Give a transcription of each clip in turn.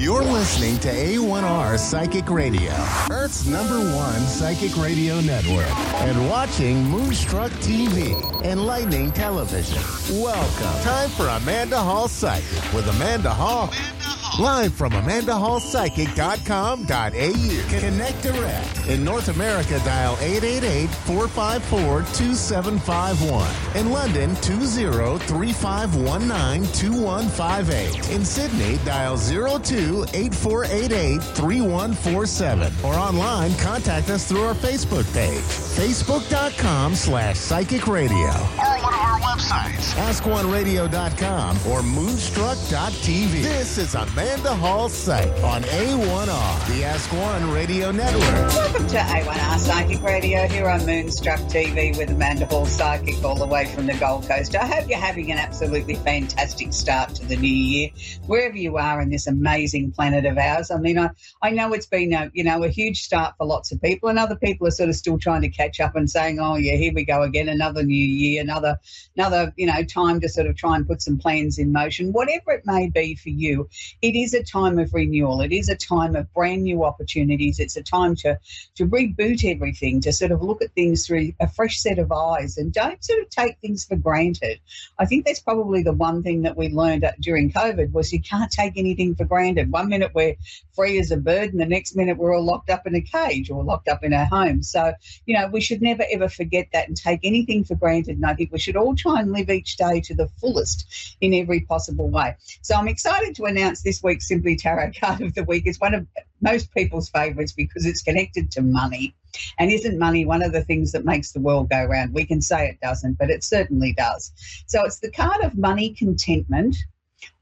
You're listening to A1R Psychic Radio, Earth's number one psychic radio network, and watching Moonstruck TV and Lightning Television. Welcome. Time for Amanda Hall Psychic with Amanda Hall. Live from AmandaHallPsychic.com.au. Connect direct. In North America, dial 888-454-2751. In London, 20-3519-2158. In Sydney, dial 02-8488-3147. Or online, contact us through our Facebook page, facebook.com slash psychic radio. Websites, askoneradio.com or moonstruck.tv. This is Amanda Hall Psych on A1R, the Ask One Radio Network. Welcome to A1R Psychic Radio here on Moonstruck TV with Amanda Hall Psychic all the way from the Gold Coast. I hope you're having an absolutely fantastic start to the new year, wherever you are in this amazing planet of ours. I mean, I, I know it's been a, you know, a huge start for lots of people and other people are sort of still trying to catch up and saying, oh yeah, here we go again, another new year, another, another, you know, time to sort of try and put some plans in motion. Whatever it may be for you, it is a time of renewal. It is a time of brand new opportunities. It's a time to, to reboot everything, to sort of look at things through a fresh set of eyes and don't sort of take things for granted. I think that's probably the one thing that we learned during COVID was you can't take anything for granted. One minute we're free as a bird and the next minute we're all locked up in a cage or locked up in our homes. So, you know, we should never ever forget that and take anything for granted. And I think we should all try and live each day to the fullest in every possible way. So I'm excited to announce this week's Simply Tarot card of the week. It's one of most people's favourites because it's connected to money. And isn't money one of the things that makes the world go round? We can say it doesn't, but it certainly does. So it's the card of money contentment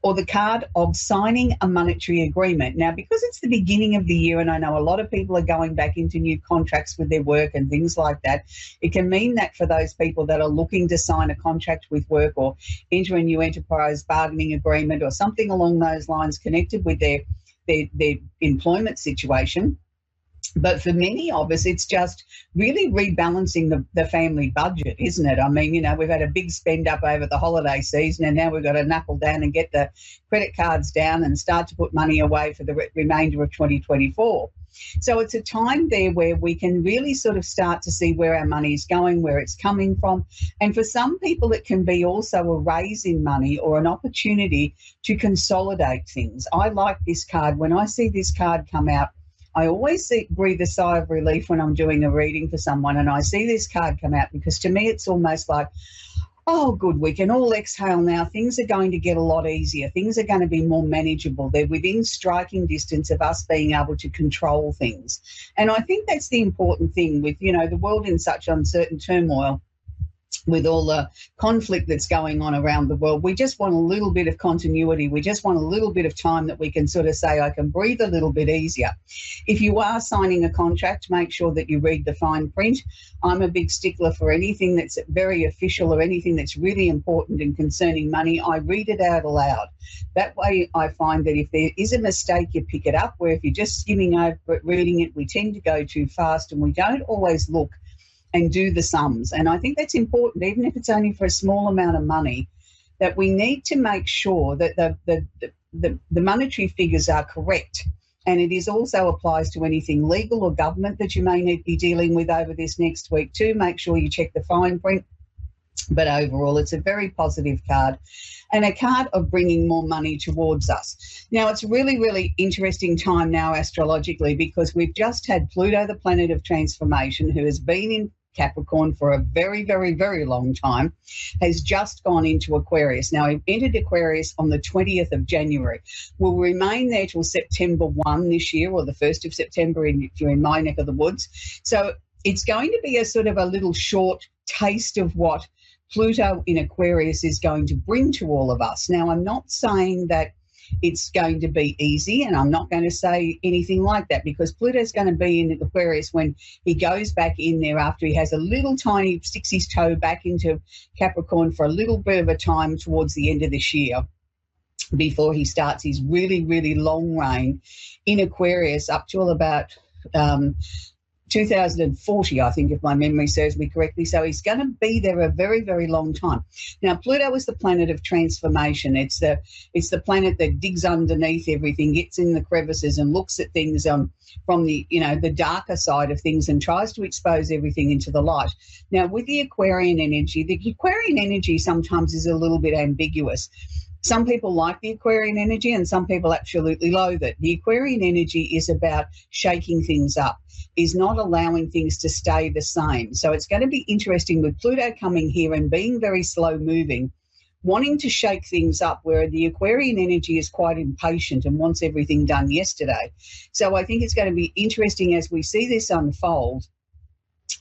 or the card of signing a monetary agreement. Now, because it's the beginning of the year, and I know a lot of people are going back into new contracts with their work and things like that, it can mean that for those people that are looking to sign a contract with work or enter a new enterprise bargaining agreement or something along those lines connected with their their, their employment situation, but for many of us, it's just really rebalancing the, the family budget, isn't it? I mean, you know, we've had a big spend up over the holiday season, and now we've got to knuckle down and get the credit cards down and start to put money away for the re- remainder of 2024. So it's a time there where we can really sort of start to see where our money is going, where it's coming from. And for some people, it can be also a raise in money or an opportunity to consolidate things. I like this card. When I see this card come out, I always see, breathe a sigh of relief when I'm doing a reading for someone and I see this card come out because to me it's almost like, oh, good, we can all exhale now. Things are going to get a lot easier. Things are going to be more manageable. They're within striking distance of us being able to control things. And I think that's the important thing with, you know, the world in such uncertain turmoil with all the conflict that's going on around the world. We just want a little bit of continuity. We just want a little bit of time that we can sort of say, I can breathe a little bit easier. If you are signing a contract, make sure that you read the fine print. I'm a big stickler for anything that's very official or anything that's really important and concerning money. I read it out aloud. That way, I find that if there is a mistake, you pick it up. Where if you're just skimming over it, reading it, we tend to go too fast and we don't always look and do the sums. And I think that's important, even if it's only for a small amount of money, that we need to make sure that the, the, the, the, monetary figures are correct. And it is also applies to anything legal or government that you may need be dealing with over this next week too. Make sure you check the fine print. But overall, it's a very positive card and a card of bringing more money towards us. Now, it's really, really interesting time now astrologically because we've just had Pluto, the planet of transformation, who has been in Capricorn for a very, very, very long time, has just gone into Aquarius. Now, he entered Aquarius on the 20th of January. Will remain there till September 1 this year, or the 1st of September in, if you're in my neck of the woods. So it's going to be a sort of a little short taste of what Pluto in Aquarius is going to bring to all of us. Now, I'm not saying that it's going to be easy. And I'm not going to say anything like that because Pluto's going to be in Aquarius when he goes back in there after he has a little tiny, sticks his toe back into Capricorn for a little bit of a time towards the end of this year before he starts his really, really long reign in Aquarius up till about um, 2040, I think, if my memory serves me correctly. So he's going to be there a very, very long time. Now, Pluto is the planet of transformation. It's the it's the planet that digs underneath everything, gets in the crevices, and looks at things um, from the you know the darker side of things, and tries to expose everything into the light. Now, with the Aquarian energy, the Aquarian energy sometimes is a little bit ambiguous some people like the Aquarian energy and some people absolutely loathe it. The Aquarian energy is about shaking things up, is not allowing things to stay the same. So it's going to be interesting with Pluto coming here and being very slow moving, wanting to shake things up, where the Aquarian energy is quite impatient and wants everything done yesterday. So I think it's going to be interesting as we see this unfold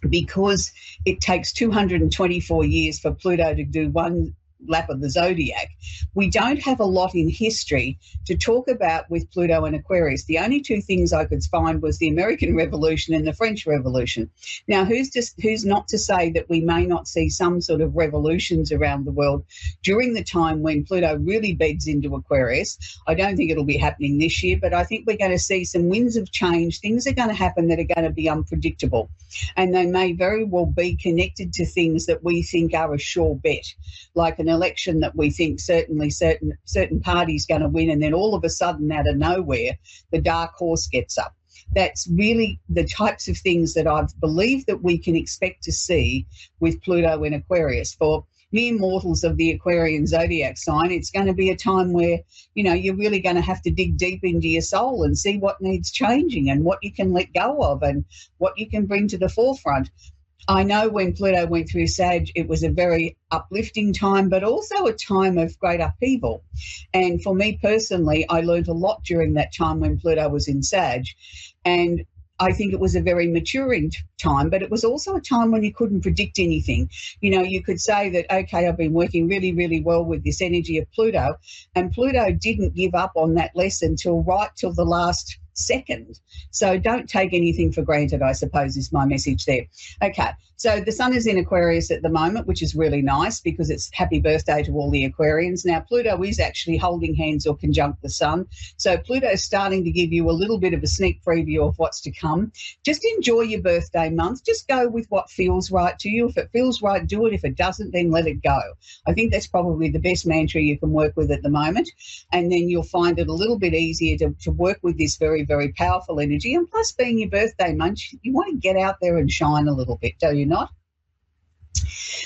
because it takes 224 years for Pluto to do one lap of the zodiac, we don't have a lot in history to talk about with Pluto and Aquarius. The only two things I could find was the American Revolution and the French Revolution. Now, who's just who's not to say that we may not see some sort of revolutions around the world during the time when Pluto really beds into Aquarius? I don't think it'll be happening this year, but I think we're going to see some winds of change. Things are going to happen that are going to be unpredictable, and they may very well be connected to things that we think are a sure bet, like an an election that we think certainly certain certain parties going to win, and then all of a sudden, out of nowhere, the dark horse gets up. That's really the types of things that I believe that we can expect to see with Pluto in Aquarius. For mere mortals of the Aquarian zodiac sign, it's going to be a time where, you know, you're really going to have to dig deep into your soul and see what needs changing and what you can let go of and what you can bring to the forefront. I know when Pluto went through Sag, it was a very uplifting time, but also a time of great upheaval. And for me personally, I learned a lot during that time when Pluto was in Sag. And I think it was a very maturing time, but it was also a time when you couldn't predict anything. You know, you could say that, okay, I've been working really, really well with this energy of Pluto, and Pluto didn't give up on that lesson till right till the last second. So don't take anything for granted, I suppose, is my message there. Okay, so the sun is in Aquarius at the moment, which is really nice because it's happy birthday to all the Aquarians. Now, Pluto is actually holding hands or conjunct the sun. So Pluto is starting to give you a little bit of a sneak preview of what's to come. Just enjoy your birthday month. Just go with what feels right to you. If it feels right, do it. If it doesn't, then let it go. I think that's probably the best mantra you can work with at the moment. And then you'll find it a little bit easier to, to work with this very very powerful energy. And plus, being your birthday month, you want to get out there and shine a little bit, do you not?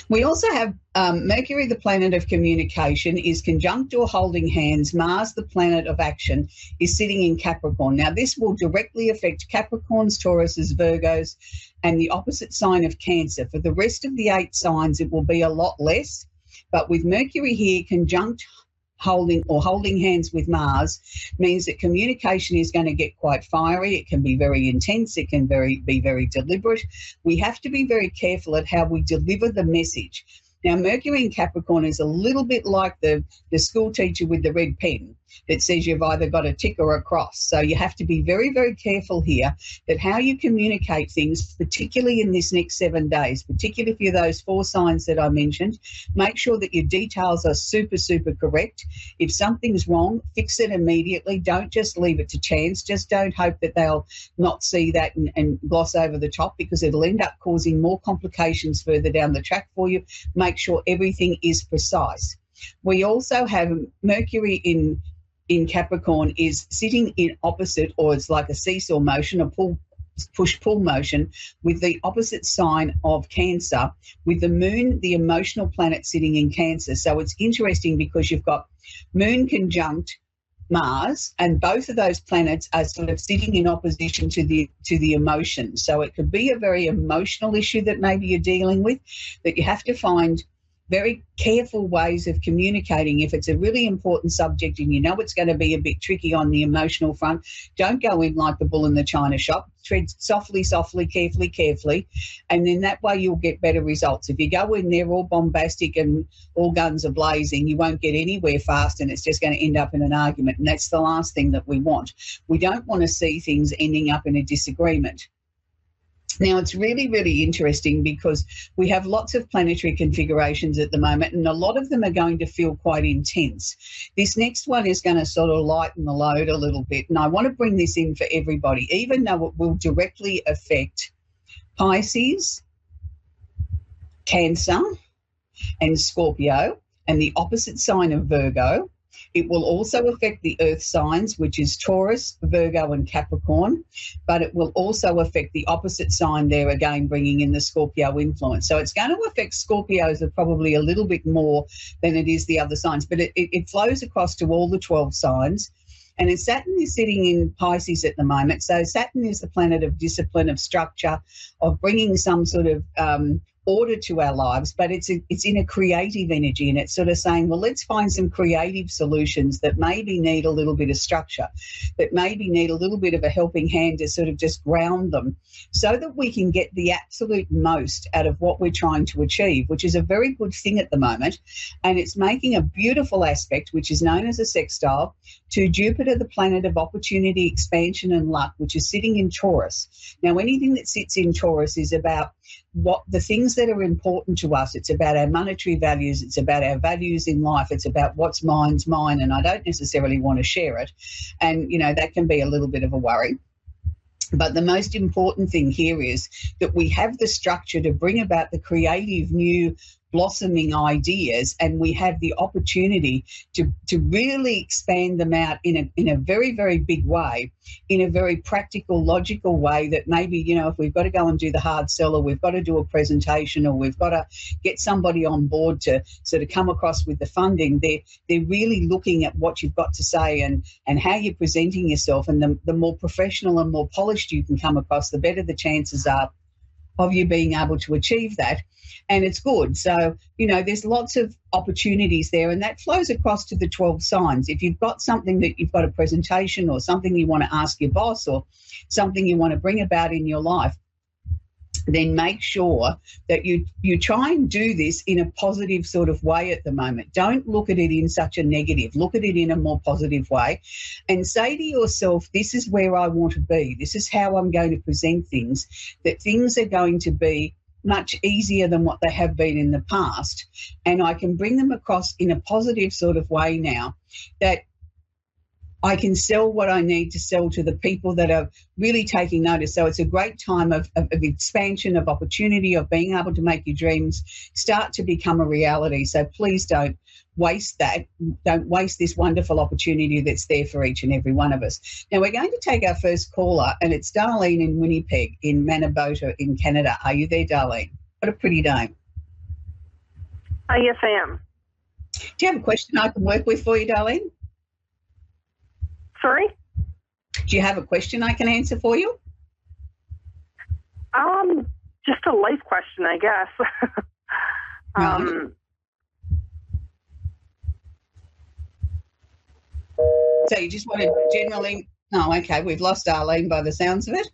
We also have um, Mercury, the planet of communication, is conjunct or holding hands. Mars, the planet of action, is sitting in Capricorn. Now, this will directly affect Capricorns, Tauruses, Virgos, and the opposite sign of Cancer. For the rest of the eight signs, it will be a lot less. But with Mercury here conjunct holding or holding hands with Mars means that communication is going to get quite fiery. It can be very intense. It can very be very deliberate. We have to be very careful at how we deliver the message. Now, Mercury in Capricorn is a little bit like the, the school teacher with the red pen that says you've either got a tick or a cross. So you have to be very, very careful here that how you communicate things, particularly in this next seven days, particularly for those four signs that I mentioned, make sure that your details are super, super correct. If something's wrong, fix it immediately. Don't just leave it to chance. Just don't hope that they'll not see that and, and gloss over the top because it'll end up causing more complications further down the track for you. Make sure everything is precise. We also have Mercury in in Capricorn is sitting in opposite, or it's like a seesaw motion, a pull push pull motion with the opposite sign of Cancer, with the moon, the emotional planet, sitting in Cancer. So it's interesting because you've got moon conjunct Mars, and both of those planets are sort of sitting in opposition to the to the emotions. So it could be a very emotional issue that maybe you're dealing with that you have to find very careful ways of communicating. If it's a really important subject and you know it's going to be a bit tricky on the emotional front, don't go in like the bull in the china shop. Tread softly, softly, carefully, carefully, and then that way you'll get better results. If you go in there all bombastic and all guns are blazing, you won't get anywhere fast and it's just going to end up in an argument. And that's the last thing that we want. We don't want to see things ending up in a disagreement. Now, it's really, really interesting because we have lots of planetary configurations at the moment, and a lot of them are going to feel quite intense. This next one is going to sort of lighten the load a little bit, and I want to bring this in for everybody, even though it will directly affect Pisces, Cancer, and Scorpio, and the opposite sign of Virgo. It will also affect the earth signs, which is Taurus, Virgo, and Capricorn, but it will also affect the opposite sign there, again, bringing in the Scorpio influence. So it's going to affect Scorpios probably a little bit more than it is the other signs, but it, it, flows across to all the 12 signs. And Saturn is sitting in Pisces at the moment. So Saturn is the planet of discipline, of structure, of bringing some sort of um, order to our lives, but it's a, it's in a creative energy, and it's sort of saying, well, let's find some creative solutions that maybe need a little bit of structure, that maybe need a little bit of a helping hand to sort of just ground them, so that we can get the absolute most out of what we're trying to achieve, which is a very good thing at the moment, and it's making a beautiful aspect, which is known as a sextile, to Jupiter, the planet of opportunity, expansion, and luck, which is sitting in Taurus. Now, anything that sits in Taurus is about what the things that are important to us. It's about our monetary values. It's about our values in life. It's about what's mine's mine, and I don't necessarily want to share it. And you know that can be a little bit of a worry. But the most important thing here is that we have the structure to bring about the creative new blossoming ideas and we have the opportunity to, to really expand them out in a, in a very, very big way, in a very practical, logical way that maybe, you know, if we've got to go and do the hard sell or we've got to do a presentation or we've got to get somebody on board to sort of come across with the funding, they're, they're really looking at what you've got to say and, and how you're presenting yourself. And the, the more professional and more polished you can come across, the better the chances are of you being able to achieve that and it's good. So, you know, there's lots of opportunities there, and that flows across to the 12 signs. If you've got something that you've got a presentation or something you want to ask your boss or something you want to bring about in your life, then make sure that you you try and do this in a positive sort of way at the moment. Don't look at it in such a negative. Look at it in a more positive way and say to yourself, this is where I want to be. This is how I'm going to present things. That things are going to be much easier than what they have been in the past. And I can bring them across in a positive sort of way now that I can sell what I need to sell to the people that are really taking notice. So it's a great time of, of, of, expansion, of opportunity, of being able to make your dreams start to become a reality. So please don't waste that. Don't waste this wonderful opportunity that's there for each and every one of us. Now we're going to take our first caller, and it's Darlene in Winnipeg, in Manitoba, in Canada. Are you there, Darlene? What a pretty name. Uh, yes, I am. Do you have a question I can work with for you, Darlene? Sorry? Do you have a question I can answer for you? Um, just a life question, I guess. um, so you just want to generally? Oh, okay. We've lost Darlene by the sounds of it.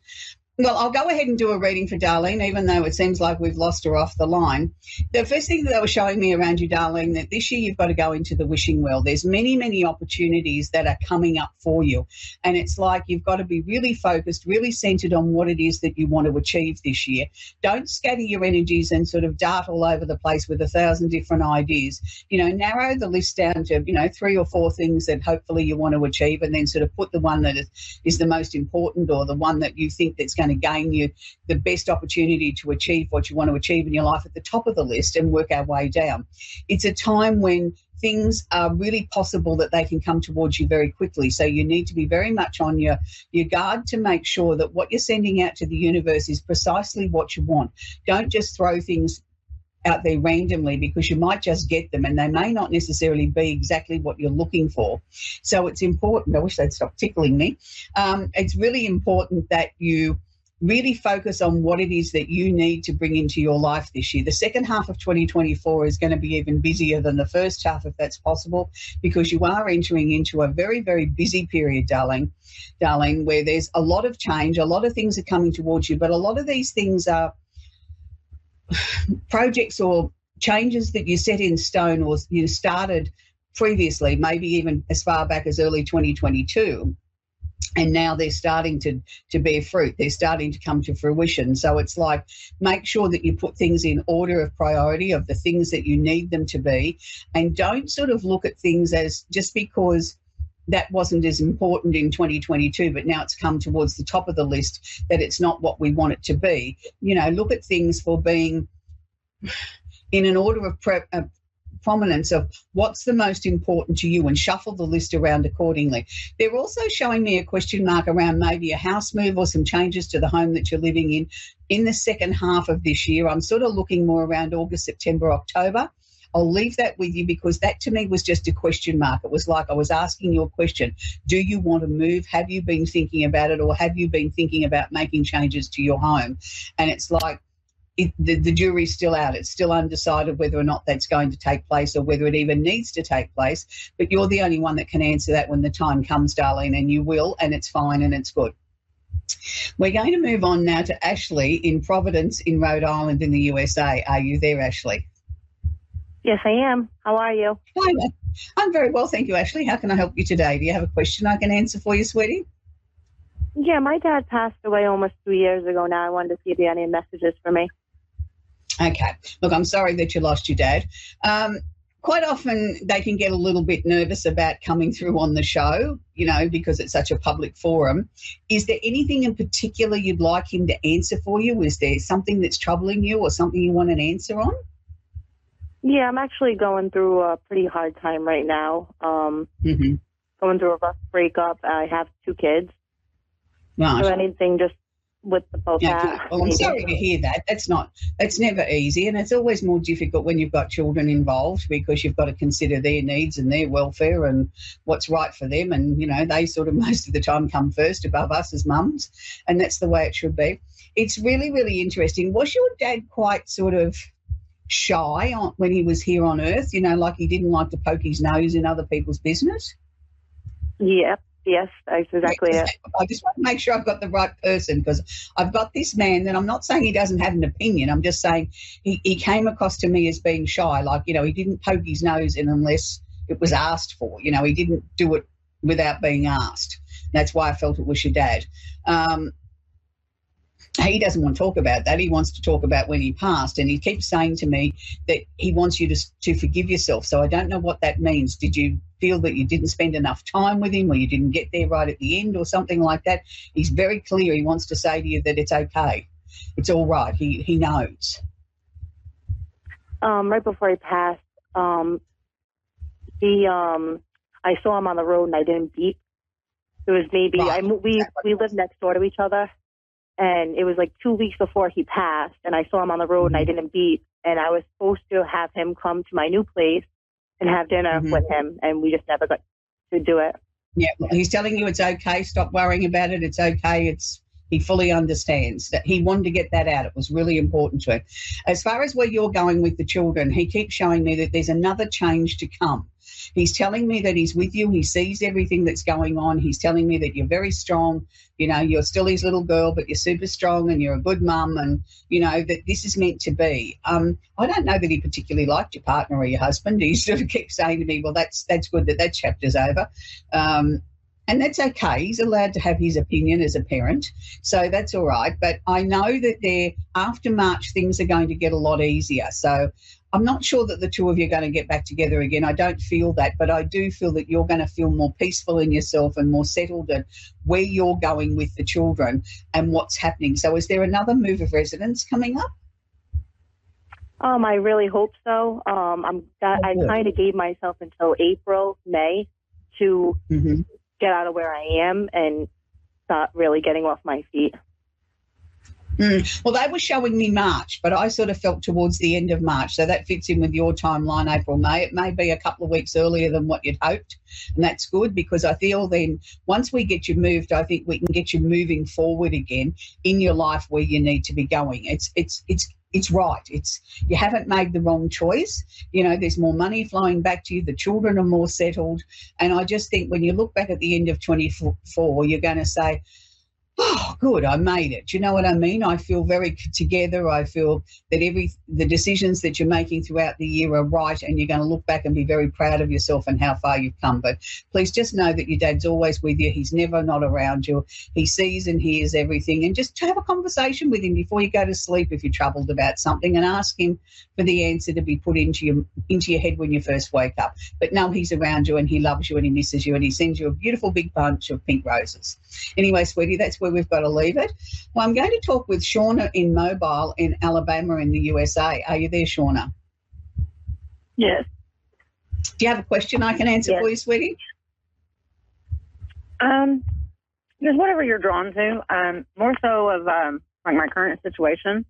Well, I'll go ahead and do a reading for Darlene, even though it seems like we've lost her off the line. The first thing that they were showing me around you, Darlene, that this year you've got to go into the wishing well. There's many, many opportunities that are coming up for you. And it's like you've got to be really focused, really centered on what it is that you want to achieve this year. Don't scatter your energies and sort of dart all over the place with a thousand different ideas. You know, narrow the list down to, you know, three or four things that hopefully you want to achieve and then sort of put the one that is, the most important or the one that you think that's going going to gain you the best opportunity to achieve what you want to achieve in your life at the top of the list and work our way down. It's a time when things are really possible that they can come towards you very quickly. So you need to be very much on your, your guard to make sure that what you're sending out to the universe is precisely what you want. Don't just throw things out there randomly because you might just get them and they may not necessarily be exactly what you're looking for. So it's important. I wish they'd stop tickling me. Um, it's really important that you really focus on what it is that you need to bring into your life this year. The second half of 2024 is going to be even busier than the first half, if that's possible, because you are entering into a very, very busy period, darling, darling, where there's a lot of change, a lot of things are coming towards you, but a lot of these things are projects or changes that you set in stone or you started previously, maybe even as far back as early 2022 and now they're starting to to bear fruit. They're starting to come to fruition. So it's like make sure that you put things in order of priority of the things that you need them to be. And don't sort of look at things as just because that wasn't as important in 2022, but now it's come towards the top of the list that it's not what we want it to be. You know, look at things for being in an order of pre- uh, prominence of what's the most important to you and shuffle the list around accordingly. They're also showing me a question mark around maybe a house move or some changes to the home that you're living in in the second half of this year. I'm sort of looking more around August, September, October. I'll leave that with you because that to me was just a question mark. It was like I was asking you a question Do you want to move? Have you been thinking about it, or have you been thinking about making changes to your home? And it's like, it, the, the jury's still out. It's still undecided whether or not that's going to take place or whether it even needs to take place. But you're the only one that can answer that when the time comes, darling, and you will, and it's fine and it's good. We're going to move on now to Ashley in Providence, in Rhode Island, in the USA. Are you there, Ashley? Yes, I am. How are you? Hi, I'm very well, thank you, Ashley. How can I help you today? Do you have a question I can answer for you, sweetie? Yeah, my dad passed away almost two years ago now. I wanted to see if you had any messages for me. Okay. Look, I'm sorry that you lost your dad. Um, quite often they can get a little bit nervous about coming through on the show, you know, because it's such a public forum. Is there anything in particular you'd like him to answer for you? Is there something that's troubling you or something you want an answer on? Yeah, I'm actually going through a pretty hard time right now. Um, mm-hmm. Going through a rough breakup. I have two kids. Right. So anything just with the both yeah, well, I'm sorry to hear that. That's not. That's never easy, and it's always more difficult when you've got children involved because you've got to consider their needs and their welfare and what's right for them. And you know, they sort of most of the time come first above us as mums, and that's the way it should be. It's really, really interesting. Was your dad quite sort of shy on, when he was here on Earth? You know, like he didn't like to poke his nose in other people's business. Yep. Yes, that's exactly it. I just want to make sure I've got the right person because I've got this man and I'm not saying he doesn't have an opinion. I'm just saying he, he came across to me as being shy. Like, you know, he didn't poke his nose in unless it was asked for. You know, he didn't do it without being asked. That's why I felt it was your dad. Um, he doesn't want to talk about that. He wants to talk about when he passed. And he keeps saying to me that he wants you to, to forgive yourself. So I don't know what that means. Did you feel that you didn't spend enough time with him or you didn't get there right at the end or something like that? He's very clear. He wants to say to you that it's okay. It's all right. He, he knows. Um, right before he passed, um, he, um, I saw him on the road and I didn't beep. It was maybe right. I, we we lived next door to each other, and it was like two weeks before he passed and i saw him on the road mm-hmm. and i mm-hmm. didn't beat and i was supposed to have him come to my new place and have dinner mm-hmm. with him and we just never got to do it yeah well, he's telling you it's okay stop worrying about it it's okay it's he fully understands that he wanted to get that out. It was really important to him. As far as where you're going with the children, he keeps showing me that there's another change to come. He's telling me that he's with you. He sees everything that's going on. He's telling me that you're very strong. You know, you're still his little girl, but you're super strong and you're a good mum and, you know, that this is meant to be. Um, I don't know that he particularly liked your partner or your husband. He sort of keeps saying to me, well, that's, that's good that that chapter's over. Um, and that's okay. He's allowed to have his opinion as a parent, so that's all right. But I know that there after March things are going to get a lot easier. So I'm not sure that the two of you are going to get back together again. I don't feel that, but I do feel that you're going to feel more peaceful in yourself and more settled at where you're going with the children and what's happening. So, is there another move of residence coming up? Um, I really hope so. Um, I'm that, I kind of gave myself until April, May to mm-hmm get out of where I am and start really getting off my feet. Mm. Well, they were showing me March, but I sort of felt towards the end of March. So that fits in with your timeline, April, May. It may be a couple of weeks earlier than what you'd hoped. And that's good because I feel then once we get you moved, I think we can get you moving forward again in your life where you need to be going. It's, it's, it's, it's right. It's you haven't made the wrong choice. You know, there's more money flowing back to you. The children are more settled, and I just think when you look back at the end of 24, you're going to say, oh, good, I made it. You know what I mean? I feel very together. I feel that every the decisions that you're making throughout the year are right, and you're going to look back and be very proud of yourself and how far you've come. But please just know that your dad's always with you. He's never not around you. He sees and hears everything, and just have a conversation with him before you go to sleep if you're troubled about something, and ask him for the answer to be put into your into your head when you first wake up. But know he's around you and he loves you and he misses you and he sends you a beautiful big bunch of pink roses. Anyway, sweetie, that's where we've got to leave it. Well, I'm going to talk with Shauna in Mobile in Alabama in the USA. Are you there, Shauna? Yes. Do you have a question I can answer yes. for you, sweetie? Um, just whatever you're drawn to. Um, more so of um, like my current situation.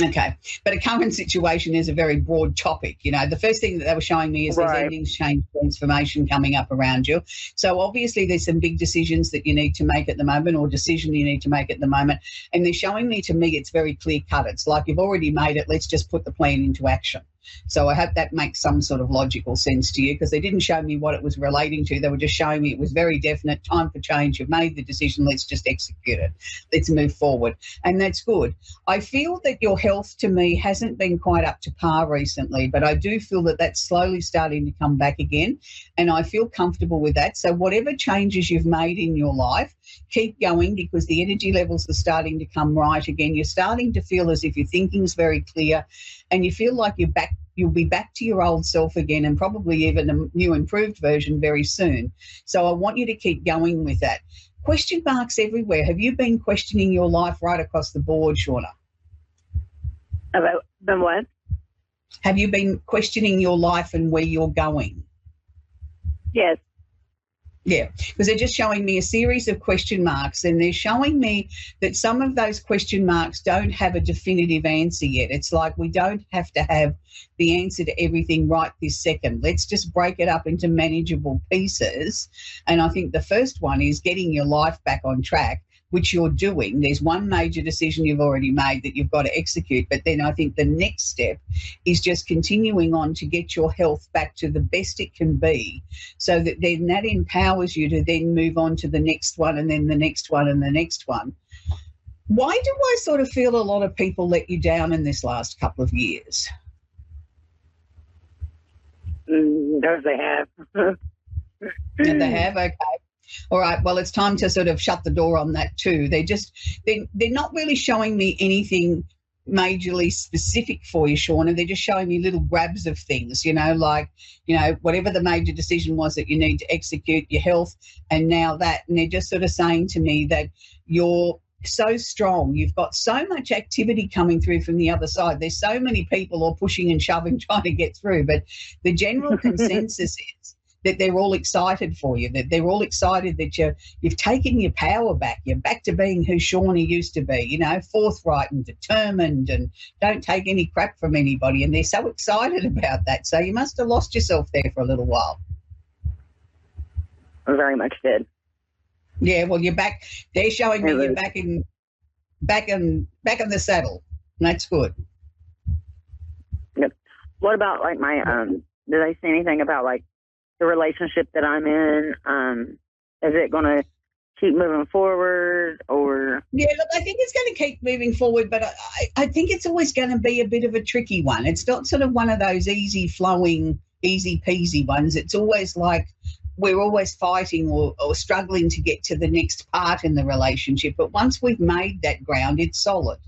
Okay. But a current situation is a very broad topic. You know, the first thing that they were showing me is right. there's endings, change, transformation coming up around you. So obviously there's some big decisions that you need to make at the moment or decision you need to make at the moment. And they're showing me to me it's very clear cut. It's like you've already made it, let's just put the plan into action. So I hope that makes some sort of logical sense to you because they didn't show me what it was relating to. They were just showing me it was very definite. Time for change. You've made the decision. Let's just execute it. Let's move forward. And that's good. I feel that your health to me hasn't been quite up to par recently, but I do feel that that's slowly starting to come back again. And I feel comfortable with that. So whatever changes you've made in your life, keep going because the energy levels are starting to come right again. You're starting to feel as if your thinking's very clear and you feel like you're back you'll be back to your old self again and probably even a new improved version very soon. So I want you to keep going with that. Question marks everywhere. Have you been questioning your life right across the board, Shauna? About the what? Have you been questioning your life and where you're going? Yes. Yeah, because they're just showing me a series of question marks, and they're showing me that some of those question marks don't have a definitive answer yet. It's like we don't have to have the answer to everything right this second. Let's just break it up into manageable pieces. And I think the first one is getting your life back on track which you're doing. There's one major decision you've already made that you've got to execute. But then I think the next step is just continuing on to get your health back to the best it can be so that then that empowers you to then move on to the next one and then the next one and the next one. Why do I sort of feel a lot of people let you down in this last couple of years? Mm, those they have. and they have, okay all right, well, it's time to sort of shut the door on that too. They just, they, they're not really showing me anything majorly specific for you, Shauna. They're just showing me little grabs of things, you know, like, you know, whatever the major decision was that you need to execute your health and now that. And they're just sort of saying to me that you're so strong. You've got so much activity coming through from the other side. There's so many people all pushing and shoving trying to get through. But the general consensus is that they're all excited for you, that they're all excited that you you've taken your power back. You're back to being who Shauna used to be, you know, forthright and determined and don't take any crap from anybody. And they're so excited about that. So you must have lost yourself there for a little while. I very much did. Yeah, well you're back they're showing me you're back in back in back in the saddle. That's good. Yep. What about like my um did they say anything about like the relationship that I'm in? Um, is it going to keep moving forward or? Yeah, look, I think it's going to keep moving forward, but I, I think it's always going to be a bit of a tricky one. It's not sort of one of those easy flowing, easy peasy ones. It's always like we're always fighting or, or struggling to get to the next part in the relationship. But once we've made that ground, it's solid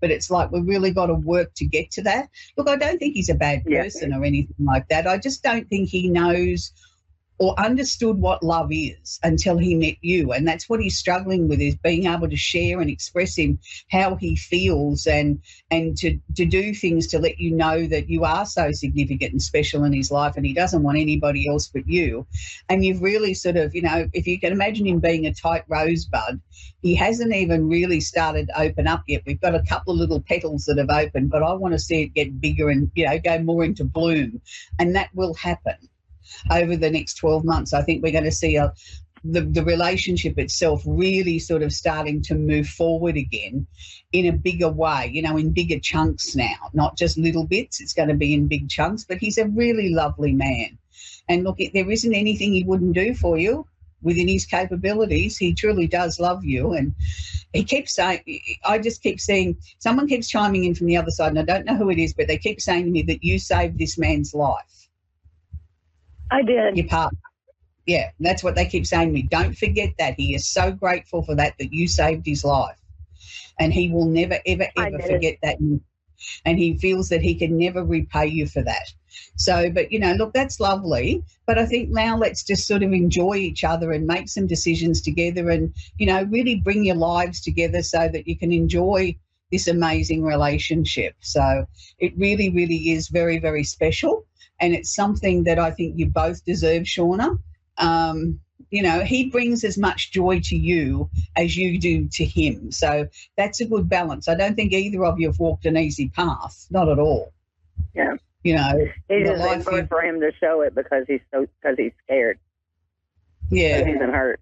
but it's like we've really got to work to get to that. Look, I don't think he's a bad person yeah. or anything like that. I just don't think he knows or understood what love is until he met you. And that's what he's struggling with is being able to share and express him how he feels and and to to do things to let you know that you are so significant and special in his life and he doesn't want anybody else but you. And you've really sort of you know if you can imagine him being a tight rosebud he hasn't even really started to open up yet. We've got a couple of little petals that have opened but i want to see it get bigger and you know go more into bloom. And that will happen over the next 12 months. I think we're going to see a, the, the relationship itself really sort of starting to move forward again in a bigger way, you know, in bigger chunks now, not just little bits. It's going to be in big chunks, but he's a really lovely man. And look, there isn't anything he wouldn't do for you. within his capabilities. He truly does love you. And he keeps saying, I just keep seeing someone keeps chiming in from the other side, and I don't know who it is, but they keep saying to me that you saved this man's life. I did. Your partner. Yeah, that's what they keep saying to me. Don't forget that. He is so grateful for that, that you saved his life. And he will never, ever, ever forget that. And he feels that he can never repay you for that. So, but you know, look, that's lovely. But I think now let's just sort of enjoy each other and make some decisions together and, you know, really bring your lives together so that you can enjoy this amazing relationship. So it really, really is very, very special. And it's something that I think you both deserve, Shauna. Um, you know, he brings as much joy to you as you do to him. So that's a good balance. I don't think either of you have walked an easy path, not at all. Yeah you know, it's just hard for him to show it because he's so because he's scared. Yeah, he's been hurt.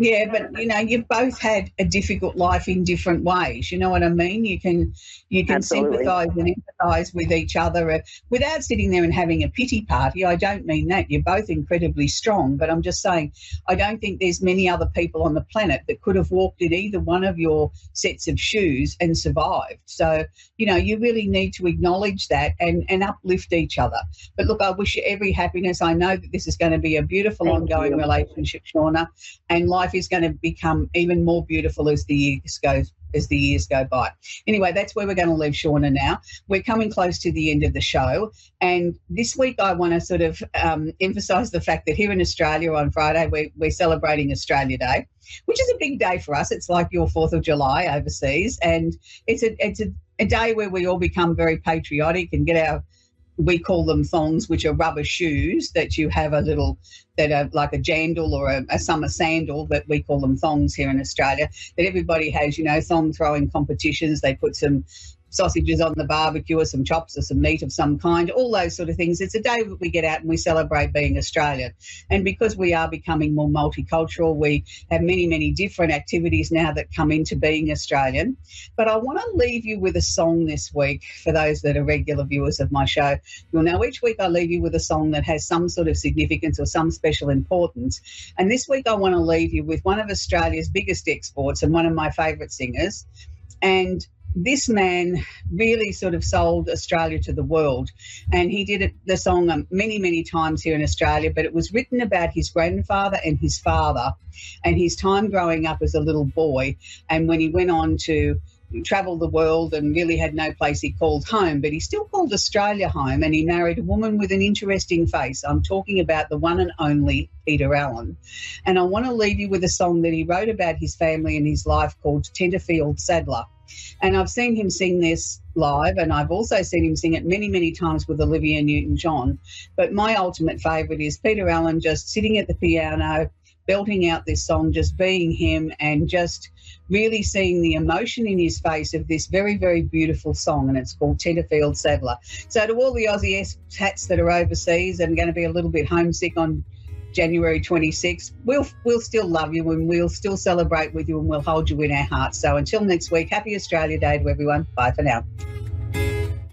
Yeah, but you know, you've both had a difficult life in different ways. You know what I mean? You can you can sympathise and empathise with each other uh, without sitting there and having a pity party. I don't mean that. You're both incredibly strong, but I'm just saying I don't think there's many other people on the planet that could have walked in either one of your sets of shoes and survived. So you know, you really need to acknowledge that and and uplift each other. But look, I wish you every happiness. I know that this is going to be a beautiful Thank ongoing you. relationship, Shauna, and life life is going to become even more beautiful as the years go as the years go by. Anyway, that's where we're going to leave Shauna now. We're coming close to the end of the show, and this week I want to sort of um, emphasise the fact that here in Australia on Friday we're, we're celebrating Australia Day, which is a big day for us. It's like your Fourth of July overseas, and it's a it's a, a day where we all become very patriotic and get our we call them thongs, which are rubber shoes that you have a little, that are like a jandal or a, a, summer sandal, but we call them thongs here in Australia. That everybody has, you know, thong throwing competitions. They put some sausages on the barbecue or some chops or some meat of some kind, all those sort of things. It's a day that we get out and we celebrate being Australian. And because we are becoming more multicultural, we have many, many different activities now that come into being Australian. But I want to leave you with a song this week for those that are regular viewers of my show. You'll know each week I leave you with a song that has some sort of significance or some special importance. And this week I want to leave you with one of Australia's biggest exports and one of my favourite singers. And this man really sort of sold Australia to the world. And he did it, the song um, many, many times here in Australia, but it was written about his grandfather and his father and his time growing up as a little boy. And when he went on to travel the world and really had no place he called home, but he still called Australia home and he married a woman with an interesting face. I'm talking about the one and only Peter Allen. And I want to leave you with a song that he wrote about his family and his life called Tenterfield Saddler. And I've seen him sing this live, and I've also seen him sing it many, many times with Olivia Newton John. But my ultimate favourite is Peter Allen just sitting at the piano, belting out this song, just being him, and just really seeing the emotion in his face of this very, very beautiful song, and it's called Tenterfield Saddler. So, to all the Aussie hats that are overseas and going to be a little bit homesick on January 26th, we'll we'll still love you and we'll still celebrate with you and we'll hold you in our hearts. So until next week, happy Australia Day to everyone. Bye for now.